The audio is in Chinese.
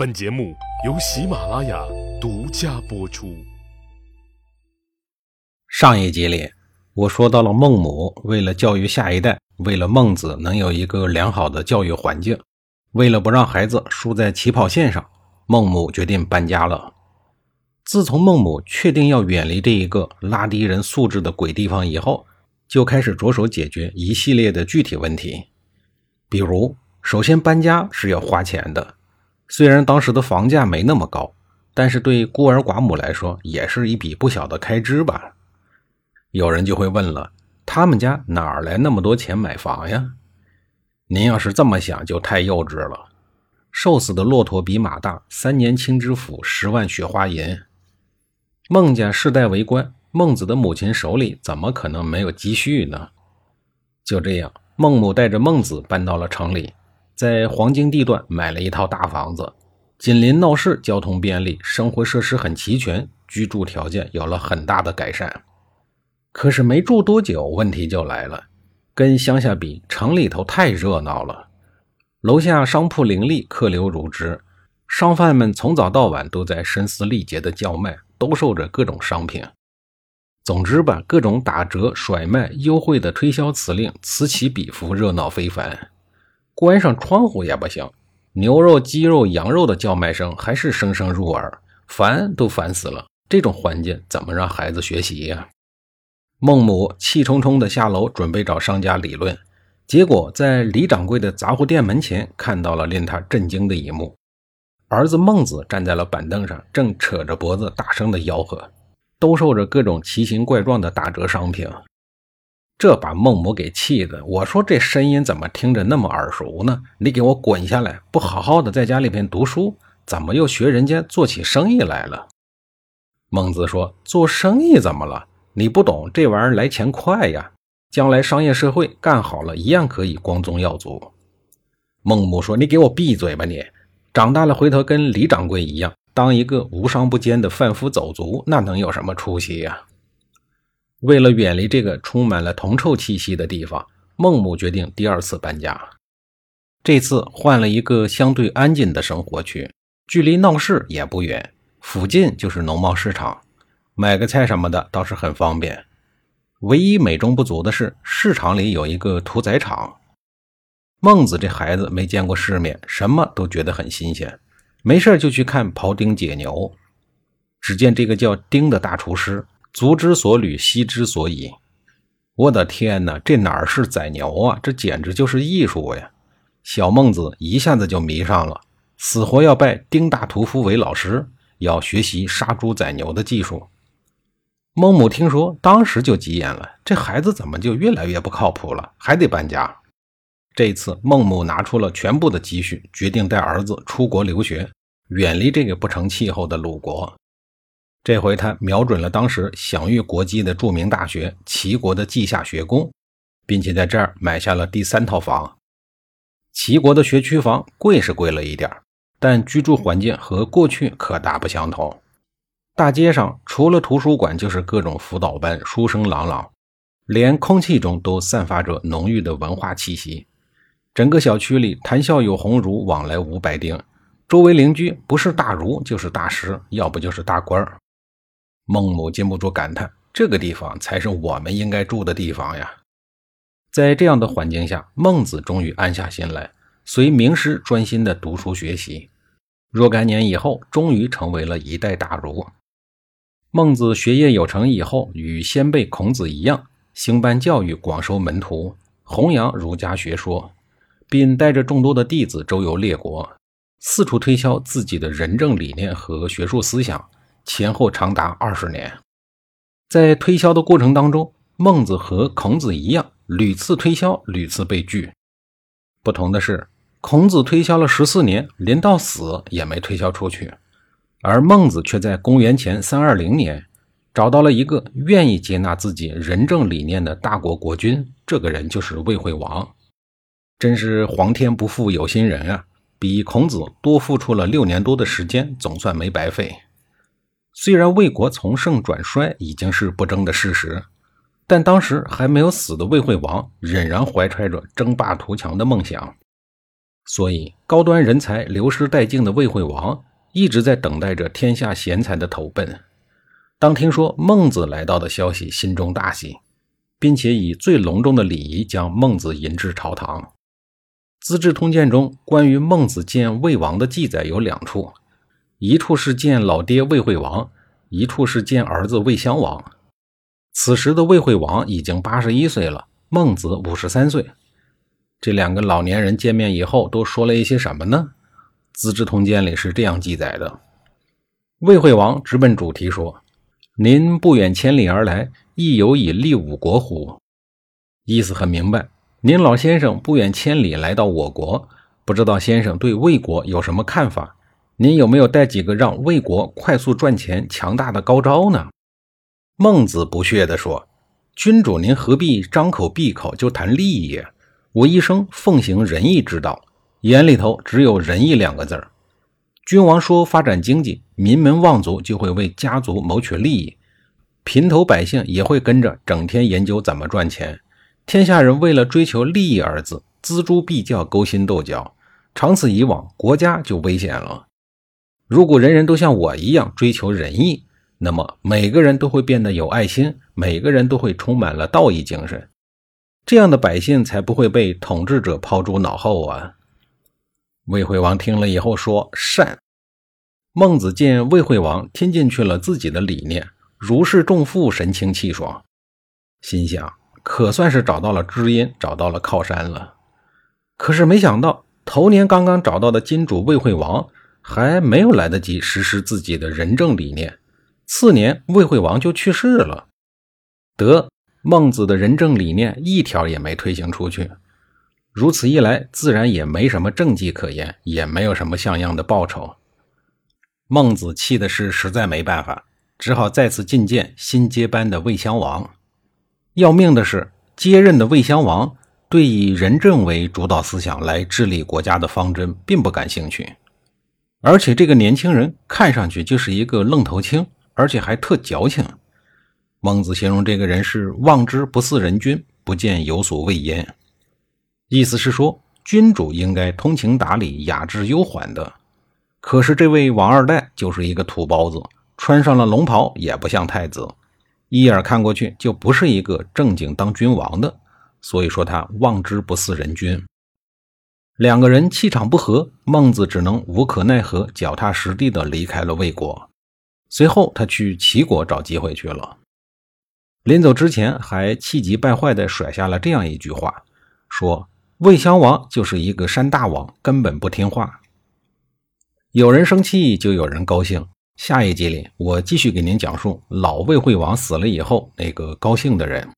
本节目由喜马拉雅独家播出。上一集里，我说到了孟母为了教育下一代，为了孟子能有一个良好的教育环境，为了不让孩子输在起跑线上，孟母决定搬家了。自从孟母确定要远离这一个拉低人素质的鬼地方以后，就开始着手解决一系列的具体问题。比如，首先搬家是要花钱的，虽然当时的房价没那么高，但是对孤儿寡母来说也是一笔不小的开支吧。有人就会问了，他们家哪儿来那么多钱买房呀？您要是这么想，就太幼稚了。瘦死的骆驼比马大，三年清知府，十万雪花银。孟家世代为官，孟子的母亲手里怎么可能没有积蓄呢？就这样，孟母带着孟子搬到了城里，在黄金地段买了一套大房子，紧邻闹市，交通便利，生活设施很齐全，居住条件有了很大的改善。可是没住多久，问题就来了。跟乡下比，城里头太热闹了，楼下商铺林立，客流如织，商贩们从早到晚都在声嘶力竭地叫卖。兜售着各种商品，总之吧，各种打折、甩卖、优惠的推销辞令此起彼伏，热闹非凡。关上窗户也不行，牛肉、鸡肉、羊肉的叫卖声还是声声入耳，烦都烦死了。这种环境怎么让孩子学习呀？孟母气冲冲地下楼，准备找商家理论，结果在李掌柜的杂货店门前看到了令他震惊的一幕。儿子孟子站在了板凳上，正扯着脖子大声的吆喝，兜售着各种奇形怪状的打折商品。这把孟母给气的，我说这声音怎么听着那么耳熟呢？你给我滚下来！不好好的在家里边读书，怎么又学人家做起生意来了？孟子说：“做生意怎么了？你不懂，这玩意儿来钱快呀，将来商业社会干好了，一样可以光宗耀祖。”孟母说：“你给我闭嘴吧你！”长大了，回头跟李掌柜一样，当一个无商不奸的贩夫走卒，那能有什么出息呀？为了远离这个充满了铜臭气息的地方，孟母决定第二次搬家。这次换了一个相对安静的生活区，距离闹市也不远，附近就是农贸市场，买个菜什么的倒是很方便。唯一美中不足的是，市场里有一个屠宰场。孟子这孩子没见过世面，什么都觉得很新鲜，没事就去看庖丁解牛。只见这个叫丁的大厨师，足之所履，膝之所以。我的天哪，这哪是宰牛啊，这简直就是艺术呀！小孟子一下子就迷上了，死活要拜丁大屠夫为老师，要学习杀猪宰牛的技术。孟母听说，当时就急眼了，这孩子怎么就越来越不靠谱了，还得搬家。这次孟母拿出了全部的积蓄，决定带儿子出国留学，远离这个不成气候的鲁国。这回他瞄准了当时享誉国际的著名大学齐国的稷下学宫，并且在这儿买下了第三套房。齐国的学区房贵是贵了一点但居住环境和过去可大不相同。大街上除了图书馆，就是各种辅导班，书声朗朗，连空气中都散发着浓郁的文化气息。整个小区里谈笑有鸿儒，往来无白丁。周围邻居不是大儒就是大师，要不就是大官儿。孟母禁不住感叹：这个地方才是我们应该住的地方呀！在这样的环境下，孟子终于安下心来，随名师专心的读书学习。若干年以后，终于成为了一代大儒。孟子学业有成以后，与先辈孔子一样，兴办教育，广收门徒，弘扬儒家学说。并带着众多的弟子周游列国，四处推销自己的仁政理念和学术思想，前后长达二十年。在推销的过程当中，孟子和孔子一样，屡次推销，屡次被拒。不同的是，孔子推销了十四年，临到死也没推销出去，而孟子却在公元前三二零年找到了一个愿意接纳自己仁政理念的大国国君，这个人就是魏惠王。真是皇天不负有心人啊！比孔子多付出了六年多的时间，总算没白费。虽然魏国从盛转衰已经是不争的事实，但当时还没有死的魏惠王仍然怀揣着争霸图强的梦想。所以高端人才流失殆尽的魏惠王一直在等待着天下贤才的投奔。当听说孟子来到的消息，心中大喜，并且以最隆重的礼仪将孟子迎至朝堂。《资治通鉴》中关于孟子见魏王的记载有两处，一处是见老爹魏惠王，一处是见儿子魏襄王。此时的魏惠王已经八十一岁了，孟子五十三岁。这两个老年人见面以后都说了一些什么呢？《资治通鉴》里是这样记载的：魏惠王直奔主题说。您不远千里而来，亦有以利吾国乎？意思很明白，您老先生不远千里来到我国，不知道先生对魏国有什么看法？您有没有带几个让魏国快速赚钱、强大的高招呢？孟子不屑地说：“君主，您何必张口闭口就谈利益？我一生奉行仁义之道，眼里头只有仁义两个字儿。”君王说发展经济，名门望族就会为家族谋取利益，平头百姓也会跟着整天研究怎么赚钱。天下人为了追求利益二字，锱铢必较，勾心斗角，长此以往，国家就危险了。如果人人都像我一样追求仁义，那么每个人都会变得有爱心，每个人都会充满了道义精神，这样的百姓才不会被统治者抛诸脑后啊。魏惠王听了以后说：“善。”孟子见魏惠王听进去了自己的理念，如释重负，神清气爽，心想可算是找到了知音，找到了靠山了。可是没想到，头年刚刚找到的金主魏惠王还没有来得及实施自己的仁政理念，次年魏惠王就去世了。得，孟子的仁政理念一条也没推行出去。如此一来，自然也没什么政绩可言，也没有什么像样的报酬。孟子气的是实在没办法，只好再次觐见新接班的魏襄王。要命的是，接任的魏襄王对以仁政为主导思想来治理国家的方针并不感兴趣，而且这个年轻人看上去就是一个愣头青，而且还特矫情。孟子形容这个人是望之不似人君，不见有所畏焉。意思是说，君主应该通情达理、雅致悠缓的。可是这位王二代就是一个土包子，穿上了龙袍也不像太子，一眼看过去就不是一个正经当君王的。所以说他望之不似人君。两个人气场不合，孟子只能无可奈何，脚踏实地的离开了魏国。随后他去齐国找机会去了。临走之前还气急败坏的甩下了这样一句话，说。魏襄王就是一个山大王，根本不听话。有人生气，就有人高兴。下一集里，我继续给您讲述老魏惠王死了以后那个高兴的人。